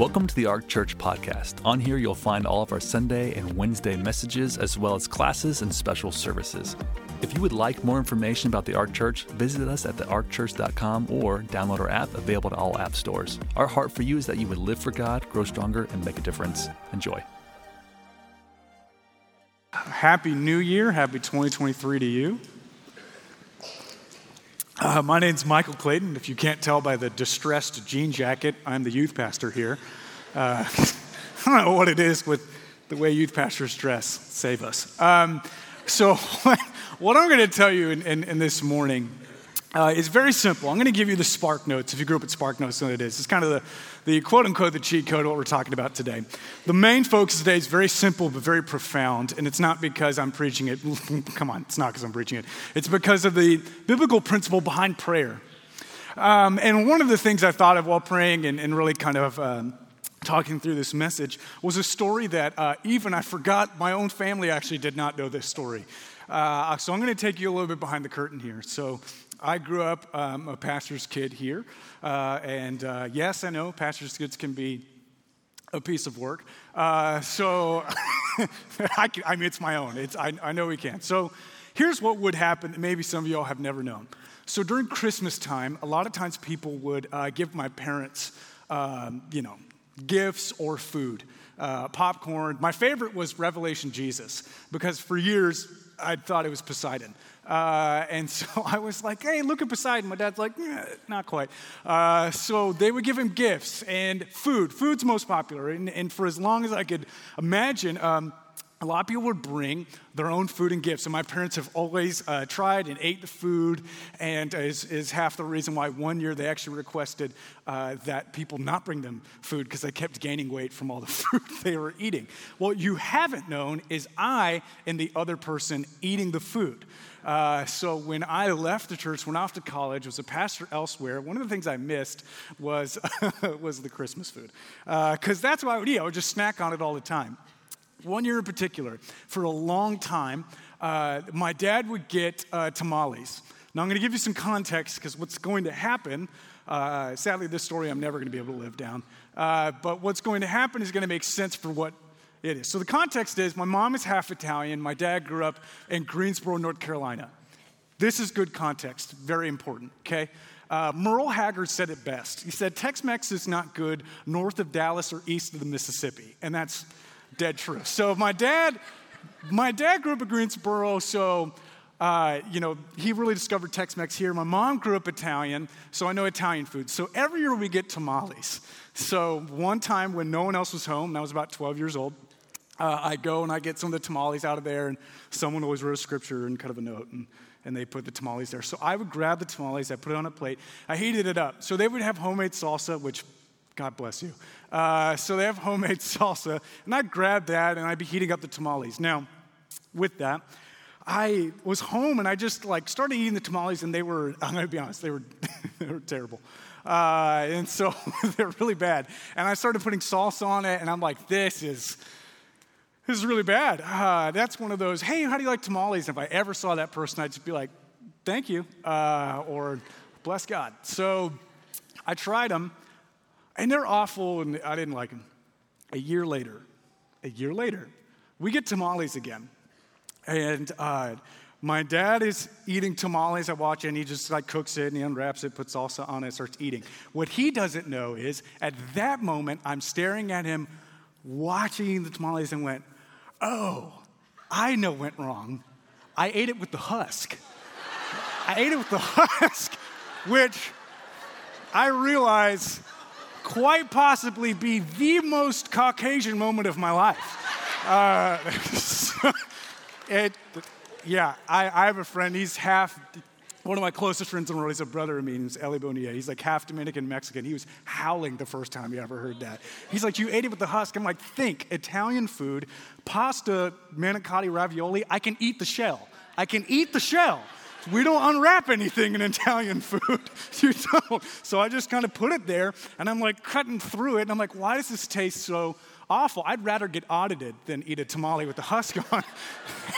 Welcome to the Ark Church podcast. On here, you'll find all of our Sunday and Wednesday messages, as well as classes and special services. If you would like more information about the Ark Church, visit us at thearkchurch.com or download our app available to all app stores. Our heart for you is that you would live for God, grow stronger, and make a difference. Enjoy. Happy New Year. Happy 2023 to you. Uh, my name's Michael Clayton. If you can't tell by the distressed jean jacket, I'm the youth pastor here. Uh, I don't know what it is with the way youth pastors dress. Save us. Um, so, what I'm going to tell you in, in, in this morning uh, is very simple. I'm going to give you the Spark Notes. If you grew up at Spark Notes, what it is. It's kind of the, the quote unquote the cheat code of what we're talking about today. The main focus today is very simple but very profound, and it's not because I'm preaching it. Come on, it's not because I'm preaching it. It's because of the biblical principle behind prayer. Um, and one of the things I thought of while praying and, and really kind of um, talking through this message was a story that uh, even I forgot my own family actually did not know this story. Uh, so I'm going to take you a little bit behind the curtain here. So I grew up um, a pastor's kid here, uh, and uh, yes, I know pastor's kids can be a piece of work. Uh, so, I, can, I, mean, it's my own. It's, I, I know we can. So, here's what would happen that maybe some of y'all have never known. So, during Christmas time, a lot of times people would uh, give my parents, um, you know, gifts or food. Uh, popcorn. My favorite was Revelation Jesus because for years I thought it was Poseidon. Uh, and so I was like, hey, look at Poseidon. My dad's like, not quite. Uh, so they would give him gifts and food. Food's most popular. And, and for as long as I could imagine, um, a lot of people would bring their own food and gifts. And my parents have always uh, tried and ate the food, and is, is, half the reason why one year they actually requested uh, that people not bring them food because they kept gaining weight from all the food they were eating. What you haven't known is I and the other person eating the food. Uh, so when I left the church, went off to college, was a pastor elsewhere, one of the things I missed was, was the Christmas food. Because uh, that's what I would eat. I would just snack on it all the time. One year in particular, for a long time, uh, my dad would get uh, tamales. Now, I'm going to give you some context because what's going to happen, uh, sadly, this story I'm never going to be able to live down, uh, but what's going to happen is going to make sense for what it is. So the context is my mom is half Italian. My dad grew up in Greensboro, North Carolina. This is good context, very important, okay? Uh, Merle Haggard said it best. He said, Tex Mex is not good north of Dallas or east of the Mississippi. And that's dead true. So my dad, my dad grew up in Greensboro, so uh, you know, he really discovered Tex Mex here. My mom grew up Italian, so I know Italian food. So every year we get tamales. So one time when no one else was home, I was about 12 years old, uh, I go and I get some of the tamales out of there, and someone always wrote a scripture and kind of a note, and, and they put the tamales there. So I would grab the tamales, I put it on a plate, I heated it up. So they would have homemade salsa, which, God bless you. Uh, so they have homemade salsa, and I'd grab that and I'd be heating up the tamales. Now, with that, I was home and I just like started eating the tamales, and they were, I'm gonna be honest, they were, they were terrible. Uh, and so they're really bad. And I started putting salsa on it, and I'm like, this is this is really bad. Uh, that's one of those, hey, how do you like tamales? And if I ever saw that person, I'd just be like, thank you, uh, or bless God. So I tried them, and they're awful, and I didn't like them. A year later, a year later, we get tamales again. And uh, my dad is eating tamales. I watch it, and he just like cooks it, and he unwraps it, puts salsa on it, starts eating. What he doesn't know is at that moment, I'm staring at him, watching the tamales, and went, oh, I know went wrong. I ate it with the husk. I ate it with the husk, which I realize quite possibly be the most Caucasian moment of my life. Uh, it, yeah, I, I have a friend, he's half one of my closest friends in the world, he's a brother of mine, he's Eli Bonilla. He's like half Dominican Mexican. He was howling the first time he ever heard that. He's like, You ate it with the husk. I'm like, Think Italian food, pasta, manicotti, ravioli. I can eat the shell. I can eat the shell. We don't unwrap anything in Italian food. you don't. So I just kind of put it there and I'm like cutting through it and I'm like, Why does this taste so awful? I'd rather get audited than eat a tamale with the husk on.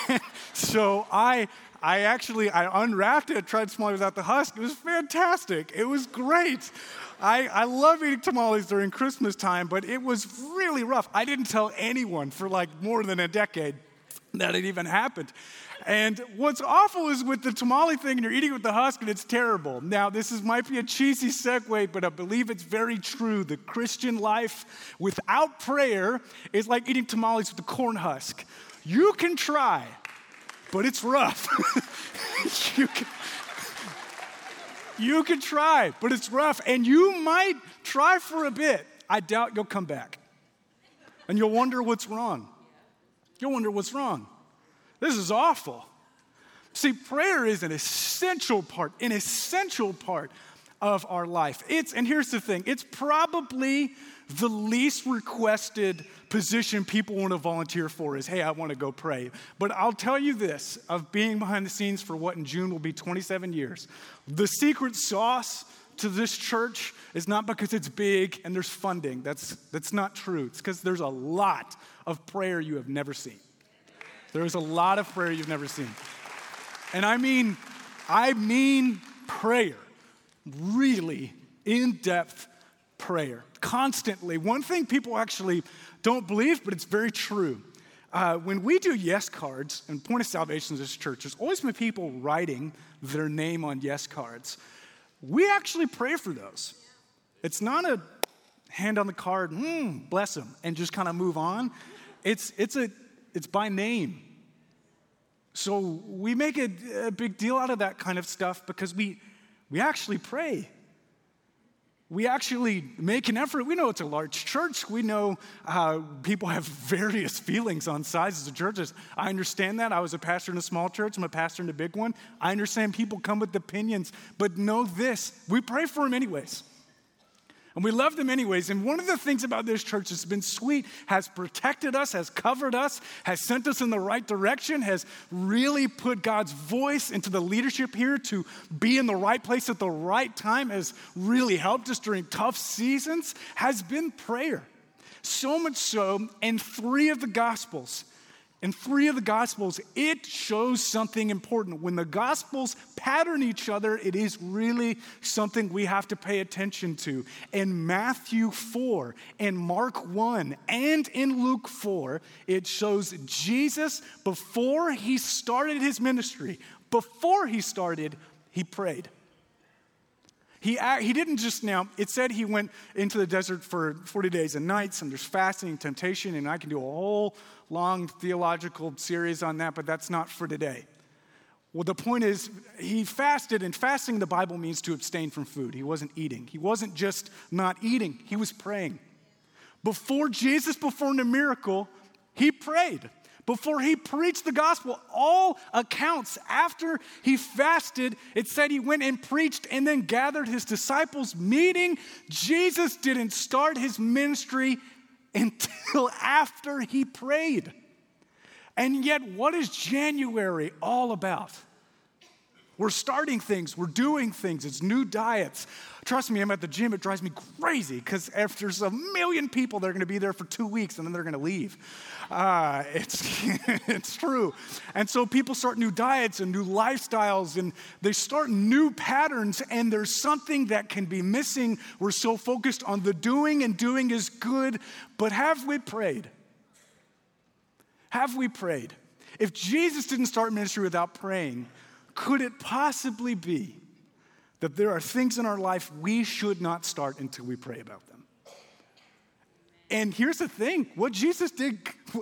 so I I actually I unwrapped it, tried tamales without the husk. It was fantastic. It was great. I, I love eating tamales during Christmas time, but it was really rough. I didn't tell anyone for like more than a decade that it even happened. And what's awful is with the tamale thing, and you're eating with the husk, and it's terrible. Now, this is, might be a cheesy segue, but I believe it's very true. The Christian life without prayer is like eating tamales with the corn husk. You can try, but it's rough. you, can, you can try, but it's rough. And you might try for a bit. I doubt you'll come back. And you'll wonder what's wrong. You'll wonder what's wrong. This is awful. See, prayer is an essential part, an essential part of our life. It's, and here's the thing it's probably the least requested position people want to volunteer for is, hey, I want to go pray. But I'll tell you this of being behind the scenes for what in June will be 27 years, the secret sauce to this church is not because it's big and there's funding. That's, that's not true. It's because there's a lot of prayer you have never seen. There's a lot of prayer you've never seen. And I mean, I mean prayer really in depth prayer, constantly. One thing people actually don't believe, but it's very true. Uh, when we do yes cards and point of salvation this church, there's always been people writing their name on yes cards. We actually pray for those. It's not a hand on the card, mm, bless them, and just kind of move on. It's, it's, a, it's by name. So we make a, a big deal out of that kind of stuff because we, we actually pray. We actually make an effort. We know it's a large church. We know uh, people have various feelings on sizes of churches. I understand that. I was a pastor in a small church, I'm a pastor in a big one. I understand people come with opinions, but know this we pray for them anyways. And we love them anyways. And one of the things about this church that's been sweet, has protected us, has covered us, has sent us in the right direction, has really put God's voice into the leadership here to be in the right place at the right time, has really helped us during tough seasons, has been prayer. So much so, in three of the Gospels, in three of the Gospels, it shows something important. When the Gospels pattern each other, it is really something we have to pay attention to. In Matthew 4, in Mark 1, and in Luke 4, it shows Jesus, before he started his ministry, before he started, he prayed. He, he didn't just now, it said he went into the desert for 40 days and nights, and there's fasting and temptation, and I can do a whole long theological series on that, but that's not for today. Well, the point is, he fasted, and fasting in the Bible means to abstain from food. He wasn't eating. He wasn't just not eating, he was praying. Before Jesus performed a miracle, he prayed before he preached the gospel. All accounts after he fasted, it said he went and preached and then gathered his disciples, meeting. Jesus didn't start his ministry until after he prayed. And yet, what is January all about? We're starting things, we're doing things, it's new diets. Trust me, I'm at the gym, it drives me crazy because if there's a million people, they're gonna be there for two weeks and then they're gonna leave. Uh, it's, it's true. And so people start new diets and new lifestyles and they start new patterns, and there's something that can be missing. We're so focused on the doing, and doing is good, but have we prayed? Have we prayed? If Jesus didn't start ministry without praying, could it possibly be that there are things in our life we should not start until we pray about them? And here's the thing what Jesus did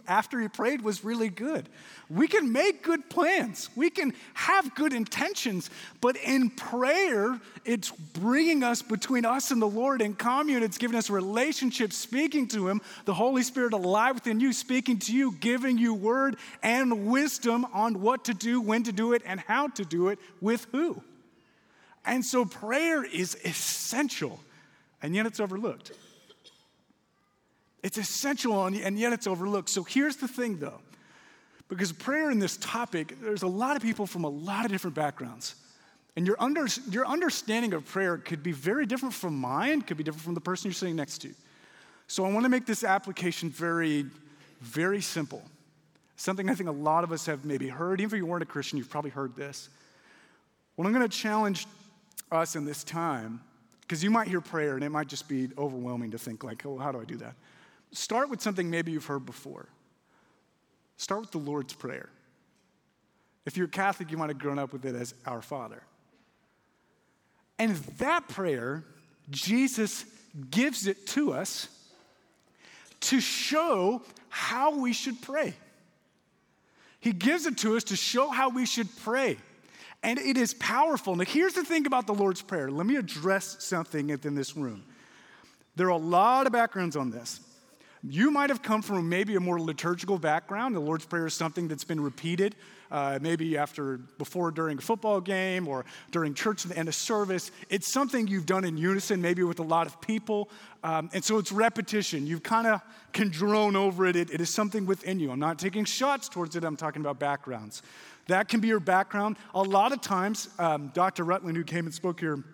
after he prayed was really good. We can make good plans, we can have good intentions, but in prayer, it's bringing us between us and the Lord in commune. It's giving us relationship, speaking to Him, the Holy Spirit alive within you, speaking to you, giving you word and wisdom on what to do, when to do it, and how to do it with who. And so prayer is essential, and yet it's overlooked. It's essential and yet it's overlooked. So here's the thing though, because prayer in this topic, there's a lot of people from a lot of different backgrounds. And your, under, your understanding of prayer could be very different from mine, could be different from the person you're sitting next to. So I want to make this application very, very simple. Something I think a lot of us have maybe heard. Even if you weren't a Christian, you've probably heard this. What I'm going to challenge us in this time, because you might hear prayer and it might just be overwhelming to think, like, oh, how do I do that? Start with something maybe you've heard before. Start with the Lord's Prayer. If you're Catholic, you might have grown up with it as Our Father. And that prayer, Jesus gives it to us to show how we should pray. He gives it to us to show how we should pray. And it is powerful. Now, here's the thing about the Lord's Prayer. Let me address something within this room. There are a lot of backgrounds on this. You might have come from maybe a more liturgical background. The Lord's Prayer is something that's been repeated, uh, maybe after, before, during a football game or during church end of service. It's something you've done in unison, maybe with a lot of people. Um, and so it's repetition. You've kind of can drone over it. it. It is something within you. I'm not taking shots towards it, I'm talking about backgrounds. That can be your background. A lot of times, um, Dr. Rutland, who came and spoke here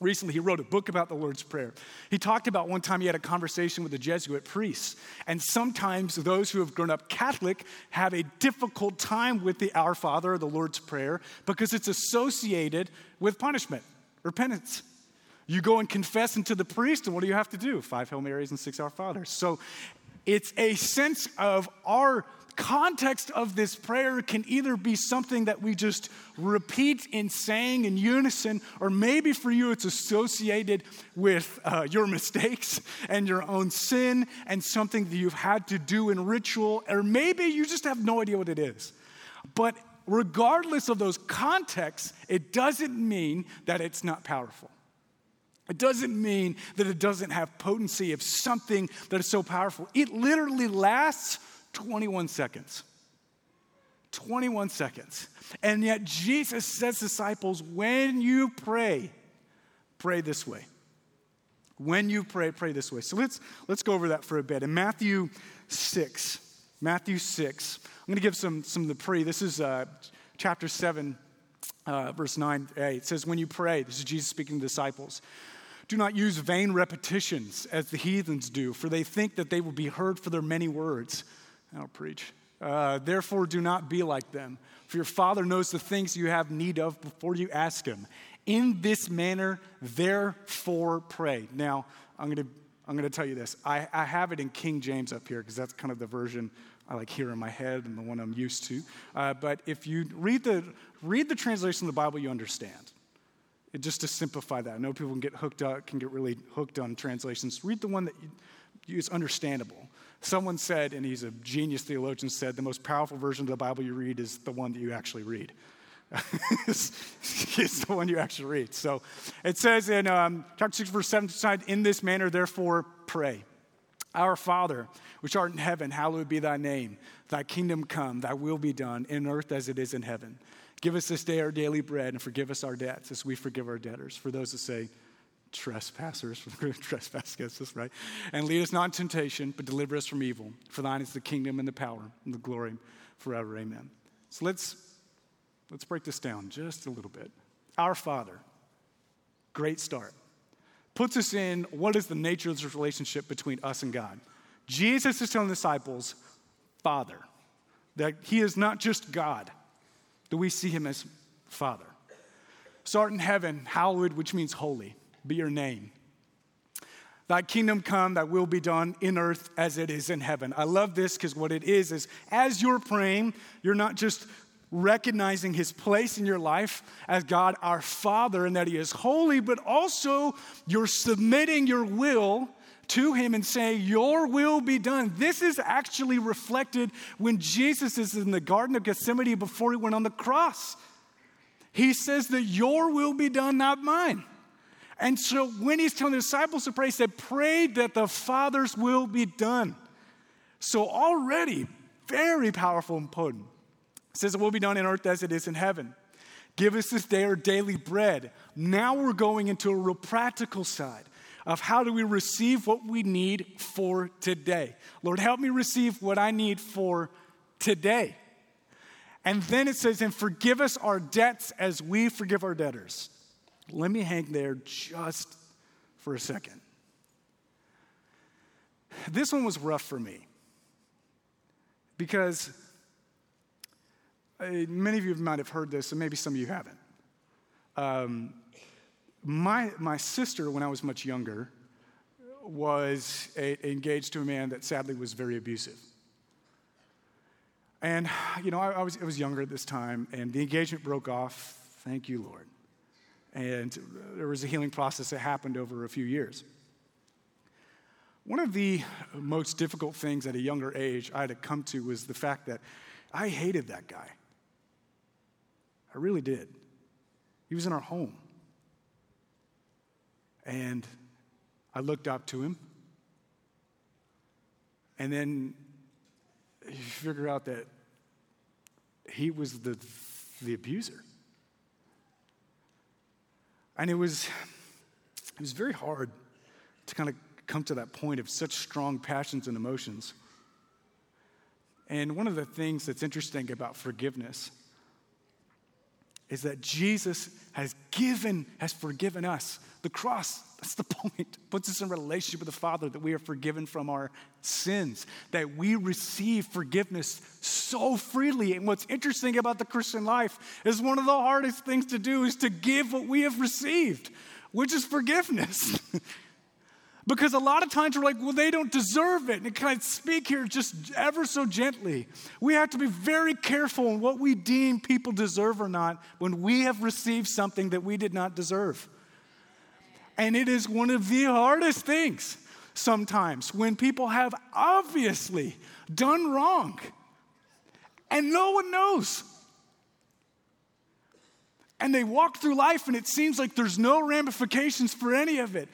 recently, he wrote a book about the Lord's Prayer. He talked about one time he had a conversation with a Jesuit priest. And sometimes those who have grown up Catholic have a difficult time with the Our Father or the Lord's Prayer because it's associated with punishment or penance. You go and confess into the priest, and what do you have to do? Five Hail Marys and six Our Fathers. So it's a sense of our context of this prayer can either be something that we just repeat in saying in unison, or maybe for you it's associated with uh, your mistakes and your own sin and something that you've had to do in ritual, or maybe you just have no idea what it is. But regardless of those contexts, it doesn't mean that it's not powerful. It doesn't mean that it doesn't have potency of something that is so powerful. It literally lasts 21 seconds. 21 seconds. And yet Jesus says, disciples, when you pray, pray this way. When you pray, pray this way. So let's let's go over that for a bit. In Matthew 6, Matthew 6, I'm going to give some some of the pre. This is uh, chapter 7, uh, verse 9a. It says, When you pray, this is Jesus speaking to disciples. Do not use vain repetitions as the heathens do, for they think that they will be heard for their many words. I'll preach. Uh, Therefore, do not be like them, for your Father knows the things you have need of before you ask Him. In this manner, therefore, pray. Now, I'm going to I'm going to tell you this. I, I have it in King James up here because that's kind of the version I like here in my head and the one I'm used to. Uh, but if you read the, read the translation of the Bible, you understand. It, just to simplify that. I know people can get hooked up, can get really hooked on translations. Read the one that you, is understandable. Someone said, and he's a genius theologian, said the most powerful version of the Bible you read is the one that you actually read. it's the one you actually read. So it says in um, chapter 6, verse 7, in this manner, therefore, pray. Our Father, which art in heaven, hallowed be thy name. Thy kingdom come, thy will be done, in earth as it is in heaven. Give us this day our daily bread, and forgive us our debts as we forgive our debtors. For those that say, trespassers, trespass against us, right? And lead us not in temptation, but deliver us from evil. For thine is the kingdom and the power and the glory forever. Amen. So let's let's break this down just a little bit. Our Father, great start, puts us in what is the nature of this relationship between us and God. Jesus is telling the disciples, Father, that He is not just God, that we see Him as Father. Start in heaven, hallowed, which means holy be your name. Thy kingdom come, thy will be done in earth as it is in heaven. I love this because what it is is as you're praying, you're not just recognizing his place in your life as God our Father and that he is holy, but also you're submitting your will to him and saying, Your will be done. This is actually reflected when Jesus is in the Garden of Gethsemane before he went on the cross. He says that your will be done, not mine. And so when he's telling the disciples to pray, he said, Pray that the Father's will be done. So already, very powerful and potent. It says it will be done in earth as it is in heaven. Give us this day our daily bread. Now we're going into a real practical side of how do we receive what we need for today. Lord, help me receive what I need for today. And then it says, and forgive us our debts as we forgive our debtors. Let me hang there just for a second. This one was rough for me because uh, many of you might have heard this, and maybe some of you haven't. Um, my, my sister, when I was much younger, was a, engaged to a man that sadly was very abusive. And, you know, I, I, was, I was younger at this time, and the engagement broke off. Thank you, Lord. And there was a healing process that happened over a few years. One of the most difficult things at a younger age I had to come to was the fact that I hated that guy. I really did. He was in our home. And I looked up to him. And then you figure out that he was the, the abuser. And it was, it was very hard to kind of come to that point of such strong passions and emotions. And one of the things that's interesting about forgiveness is that Jesus has given, has forgiven us. The cross, that's the point, puts us in relationship with the Father, that we are forgiven from our sins, that we receive forgiveness so freely. And what's interesting about the Christian life is one of the hardest things to do is to give what we have received, which is forgiveness. Because a lot of times we're like, well, they don't deserve it. And can I speak here just ever so gently? We have to be very careful in what we deem people deserve or not when we have received something that we did not deserve. And it is one of the hardest things sometimes when people have obviously done wrong and no one knows. And they walk through life and it seems like there's no ramifications for any of it.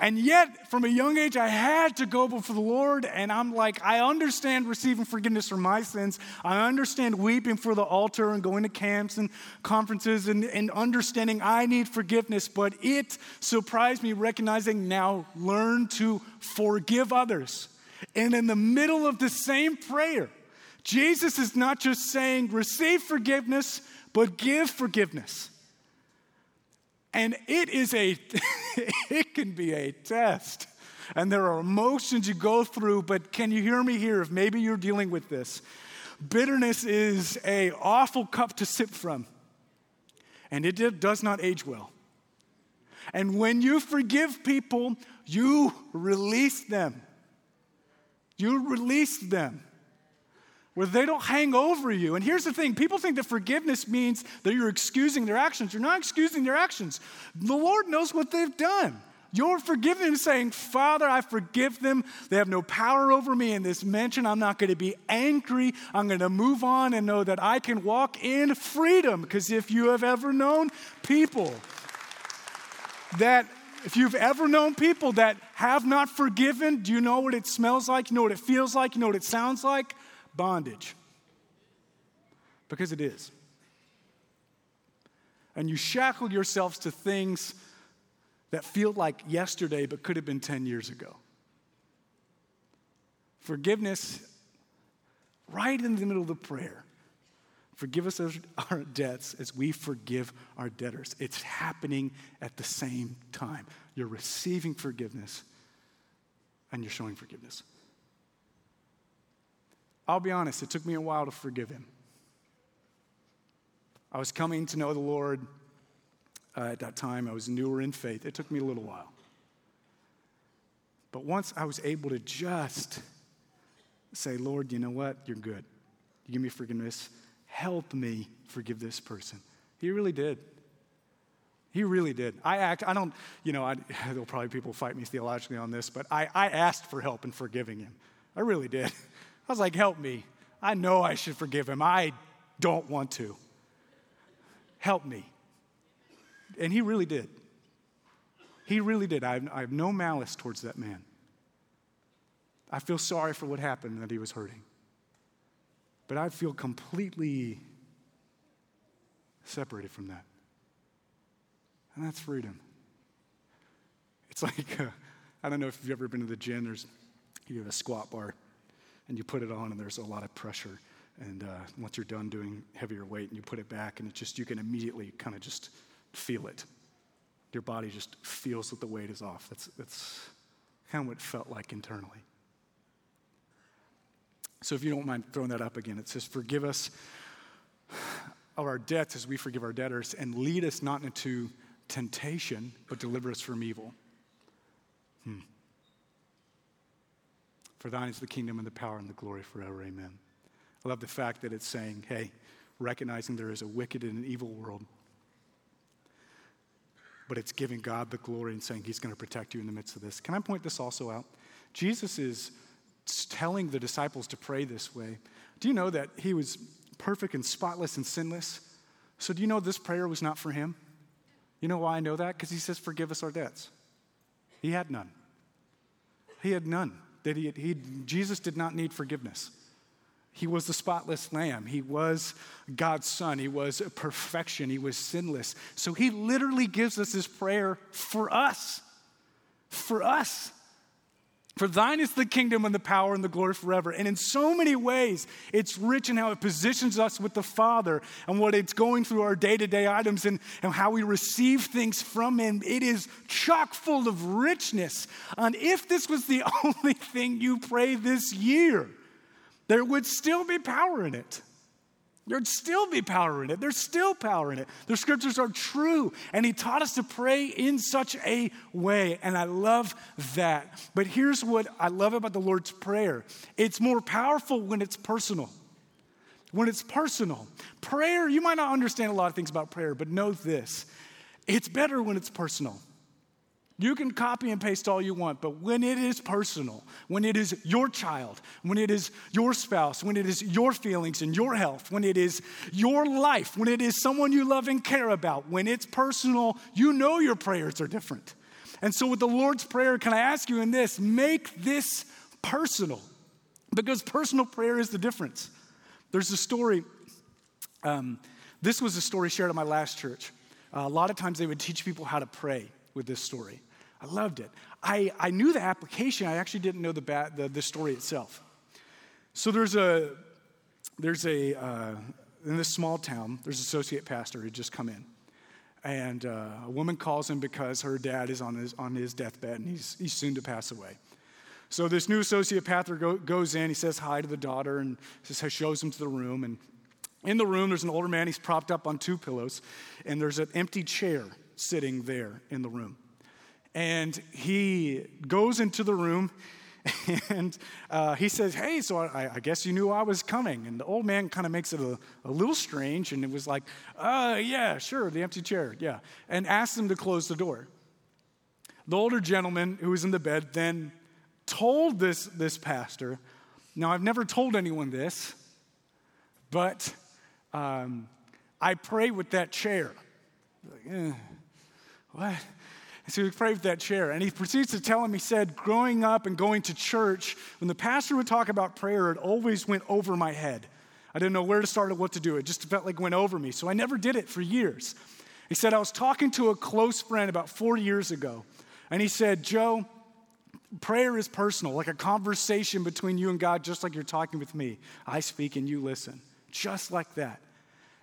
And yet, from a young age, I had to go before the Lord, and I'm like, I understand receiving forgiveness for my sins. I understand weeping for the altar and going to camps and conferences and, and understanding I need forgiveness, but it surprised me recognizing now learn to forgive others. And in the middle of the same prayer, Jesus is not just saying receive forgiveness, but give forgiveness. And it is a, it can be a test. And there are emotions you go through, but can you hear me here if maybe you're dealing with this? Bitterness is a awful cup to sip from. And it does not age well. And when you forgive people, you release them. You release them where they don't hang over you. And here's the thing people think that forgiveness means that you're excusing their actions. You're not excusing their actions. The Lord knows what they've done. You're forgiving them, saying, Father, I forgive them. They have no power over me in this mansion. I'm not going to be angry. I'm going to move on and know that I can walk in freedom. Because if you have ever known people that, if you've ever known people that have not forgiven, do you know what it smells like? You know what it feels like? You know what it sounds like? Bondage. Because it is. And you shackle yourselves to things that feel like yesterday but could have been 10 years ago. Forgiveness, right in the middle of the prayer. Forgive us our debts as we forgive our debtors. It's happening at the same time. You're receiving forgiveness and you're showing forgiveness. I'll be honest, it took me a while to forgive him. I was coming to know the Lord uh, at that time. I was newer in faith. It took me a little while. But once I was able to just say, Lord, you know what? You're good. You give me forgiveness. Help me forgive this person. He really did. He really did. I act, I don't, you know, I, there'll probably people fight me theologically on this, but I, I asked for help in forgiving him. I really did. I was like, help me. I know I should forgive him. I don't want to. Help me. And he really did. He really did. I have, I have no malice towards that man. I feel sorry for what happened that he was hurting. But I feel completely separated from that. And that's freedom. It's like, uh, I don't know if you've ever been to the gym, there's, you have a squat bar and you put it on, and there's a lot of pressure. And uh, once you're done doing heavier weight, and you put it back, and it just you can immediately kind of just feel it. Your body just feels that the weight is off. That's that's kind of what it felt like internally. So if you don't mind throwing that up again, it says, "Forgive us of our debts as we forgive our debtors, and lead us not into temptation, but deliver us from evil. Hmm. For thine is the kingdom and the power and the glory forever. Amen. I love the fact that it's saying, hey, recognizing there is a wicked and an evil world, but it's giving God the glory and saying he's going to protect you in the midst of this. Can I point this also out? Jesus is telling the disciples to pray this way. Do you know that he was perfect and spotless and sinless? So, do you know this prayer was not for him? You know why I know that? Because he says, Forgive us our debts. He had none. He had none. That he, he, Jesus did not need forgiveness. He was the spotless lamb. He was God's son. He was perfection. He was sinless. So he literally gives us this prayer for us. For us. For thine is the kingdom and the power and the glory forever. And in so many ways, it's rich in how it positions us with the Father and what it's going through our day to day items and, and how we receive things from Him. It is chock full of richness. And if this was the only thing you pray this year, there would still be power in it. There'd still be power in it. There's still power in it. The scriptures are true. And he taught us to pray in such a way. And I love that. But here's what I love about the Lord's Prayer it's more powerful when it's personal. When it's personal. Prayer, you might not understand a lot of things about prayer, but know this it's better when it's personal. You can copy and paste all you want, but when it is personal, when it is your child, when it is your spouse, when it is your feelings and your health, when it is your life, when it is someone you love and care about, when it's personal, you know your prayers are different. And so, with the Lord's Prayer, can I ask you in this make this personal? Because personal prayer is the difference. There's a story, um, this was a story shared at my last church. Uh, a lot of times they would teach people how to pray with this story. I loved it. I, I knew the application, I actually didn't know the, ba- the, the story itself. So there's a, there's a, uh, in this small town, there's an associate pastor who just come in. And uh, a woman calls him because her dad is on his, on his deathbed and he's, he's soon to pass away. So this new associate pastor go, goes in, he says hi to the daughter and says, shows him to the room. And in the room, there's an older man, he's propped up on two pillows, and there's an empty chair sitting there in the room. And he goes into the room and uh, he says, Hey, so I, I, guess you knew I was coming. And the old man kind of makes it a, a, little strange and it was like, uh, Yeah, sure, the empty chair, yeah. And asks him to close the door. The older gentleman who was in the bed then told this, this pastor, Now, I've never told anyone this, but um, I pray with that chair. Like, eh, what? So he prayed with that chair. And he proceeds to tell him, he said, growing up and going to church, when the pastor would talk about prayer, it always went over my head. I didn't know where to start or what to do. It just felt like it went over me. So I never did it for years. He said, I was talking to a close friend about four years ago. And he said, Joe, prayer is personal, like a conversation between you and God, just like you're talking with me. I speak and you listen, just like that.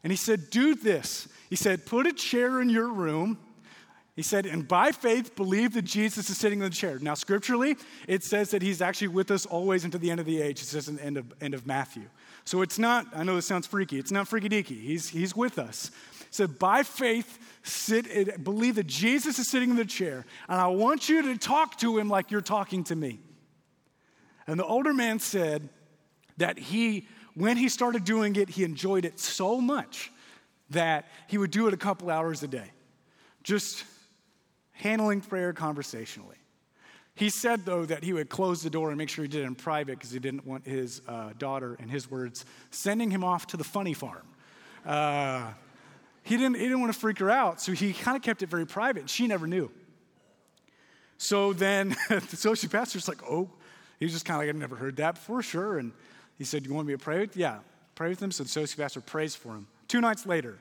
And he said, Do this. He said, Put a chair in your room he said, and by faith, believe that Jesus is sitting in the chair. Now, scripturally, it says that he's actually with us always until the end of the age. It says in the end of, end of Matthew. So it's not, I know this sounds freaky, it's not freaky deaky. He's, he's with us. Said, by faith, sit, believe that Jesus is sitting in the chair, and I want you to talk to him like you're talking to me. And the older man said that he, when he started doing it, he enjoyed it so much that he would do it a couple hours a day. Just handling prayer conversationally. He said, though, that he would close the door and make sure he did it in private because he didn't want his uh, daughter, in his words, sending him off to the funny farm. Uh, he, didn't, he didn't want to freak her out, so he kind of kept it very private. She never knew. So then the associate pastor's like, oh, he's just kind of like, I've never heard that before, sure. And he said, You want me to pray with? Yeah, pray with him. So the associate pastor prays for him. Two nights later,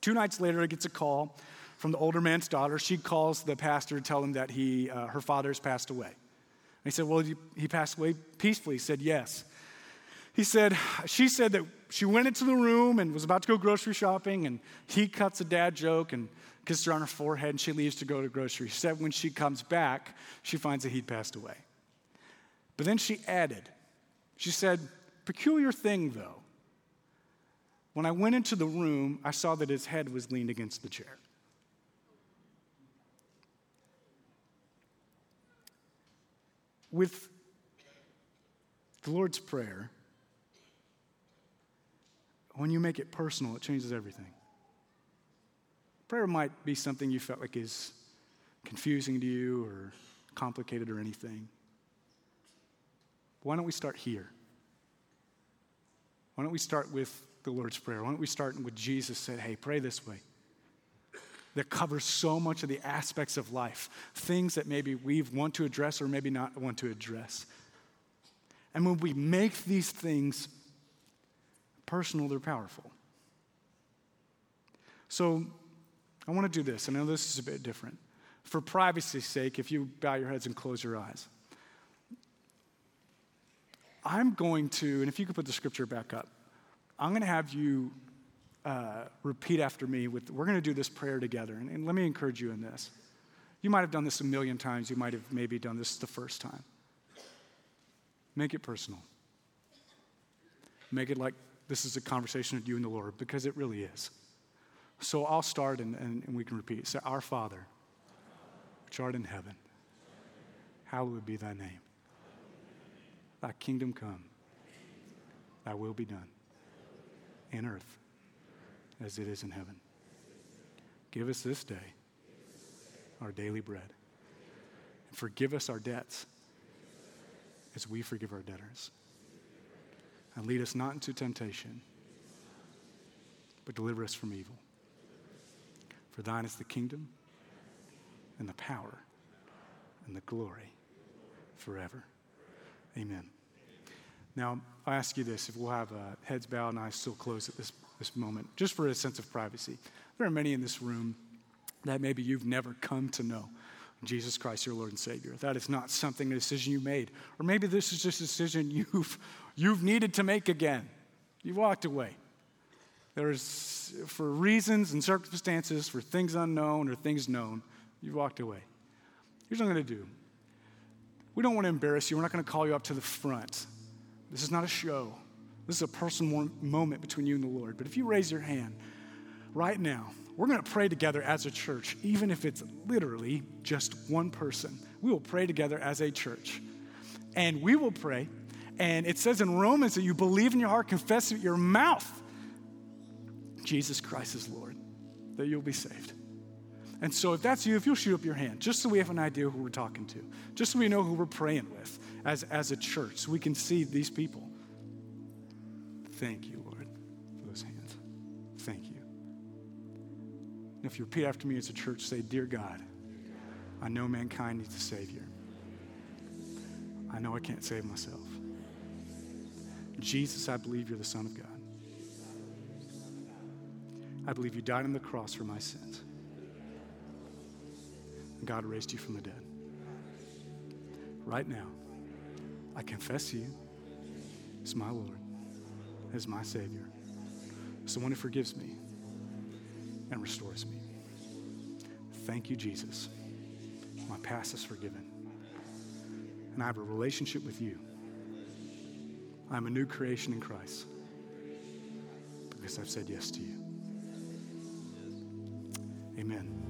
two nights later, he gets a call from the older man's daughter. She calls the pastor to tell him that he, uh, her father has passed away. And he said, Well, he passed away peacefully. He said, Yes. He said, She said that she went into the room and was about to go grocery shopping, and he cuts a dad joke and kisses her on her forehead, and she leaves to go to grocery. She said, When she comes back, she finds that he'd passed away. But then she added, She said, Peculiar thing, though. When I went into the room, I saw that his head was leaned against the chair. With the Lord's Prayer, when you make it personal, it changes everything. Prayer might be something you felt like is confusing to you or complicated or anything. Why don't we start here? Why don't we start with the Lord's Prayer? Why don't we start with Jesus said, hey, pray this way? That covers so much of the aspects of life, things that maybe we want to address or maybe not want to address. And when we make these things personal, they're powerful. So I want to do this. I know this is a bit different. For privacy's sake, if you bow your heads and close your eyes, I'm going to, and if you could put the scripture back up, I'm going to have you uh, repeat after me. With, we're going to do this prayer together. And, and let me encourage you in this. You might have done this a million times. You might have maybe done this the first time. Make it personal. Make it like this is a conversation with you and the Lord, because it really is. So I'll start and, and, and we can repeat. Say, Our Father, which art in heaven, hallowed be thy name. Thy kingdom come, thy will be done in earth as it is in heaven. Give us this day our daily bread. And forgive us our debts as we forgive our debtors. And lead us not into temptation, but deliver us from evil. For thine is the kingdom and the power and the glory forever. Amen. Now, I ask you this if we'll have uh, heads bowed and eyes still closed at this, this moment, just for a sense of privacy. There are many in this room that maybe you've never come to know Jesus Christ, your Lord and Savior. That is not something, a decision you made. Or maybe this is just a decision you've, you've needed to make again. You walked away. There's, for reasons and circumstances, for things unknown or things known, you walked away. Here's what I'm going to do. We don't want to embarrass you. We're not going to call you up to the front. This is not a show. This is a personal moment between you and the Lord. But if you raise your hand right now, we're going to pray together as a church, even if it's literally just one person. We will pray together as a church. And we will pray. And it says in Romans that you believe in your heart, confess it with your mouth Jesus Christ is Lord, that you'll be saved. And so, if that's you, if you'll shoot up your hand, just so we have an idea who we're talking to, just so we know who we're praying with as, as a church, so we can see these people. Thank you, Lord, for those hands. Thank you. And if you repeat after me as a church, say, Dear God, I know mankind needs a Savior. I know I can't save myself. Jesus, I believe you're the Son of God. I believe you died on the cross for my sins. God raised you from the dead. Right now, I confess you as my Lord, as my Savior, as the one who forgives me and restores me. Thank you, Jesus. My past is forgiven. And I have a relationship with you. I'm a new creation in Christ because I've said yes to you. Amen.